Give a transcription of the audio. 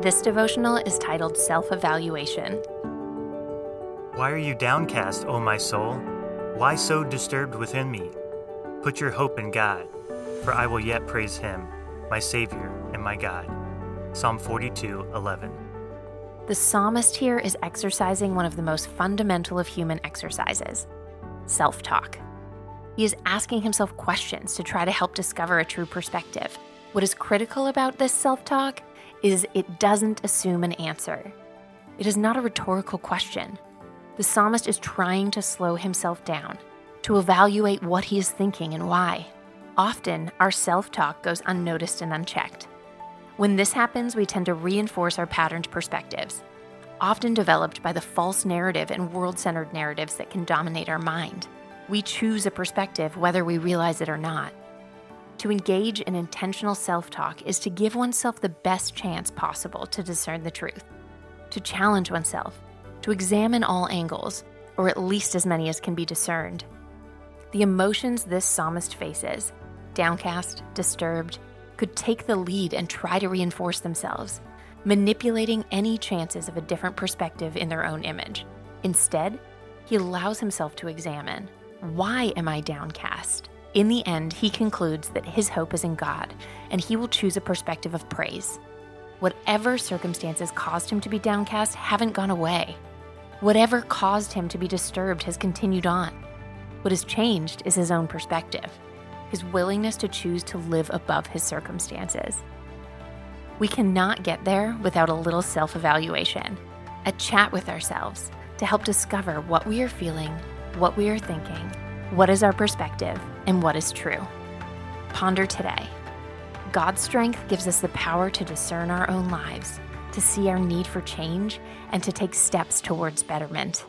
This devotional is titled Self Evaluation. Why are you downcast, O my soul? Why so disturbed within me? Put your hope in God, for I will yet praise him, my Savior and my God. Psalm 42 11. The psalmist here is exercising one of the most fundamental of human exercises self talk. He is asking himself questions to try to help discover a true perspective. What is critical about this self talk is it doesn't assume an answer. It is not a rhetorical question. The psalmist is trying to slow himself down, to evaluate what he is thinking and why. Often, our self talk goes unnoticed and unchecked. When this happens, we tend to reinforce our patterned perspectives, often developed by the false narrative and world centered narratives that can dominate our mind we choose a perspective whether we realize it or not. To engage in intentional self talk is to give oneself the best chance possible to discern the truth, to challenge oneself, to examine all angles, or at least as many as can be discerned. The emotions this psalmist faces, downcast, disturbed, could take the lead and try to reinforce themselves, manipulating any chances of a different perspective in their own image. Instead, he allows himself to examine why am I downcast? In the end, he concludes that his hope is in God, and he will choose a perspective of praise. Whatever circumstances caused him to be downcast haven't gone away. Whatever caused him to be disturbed has continued on. What has changed is his own perspective, his willingness to choose to live above his circumstances. We cannot get there without a little self evaluation, a chat with ourselves to help discover what we are feeling what we are thinking, what is our perspective, and what is true. Ponder today. God's strength gives us the power to discern our own lives, to see our need for change, and to take steps towards betterment.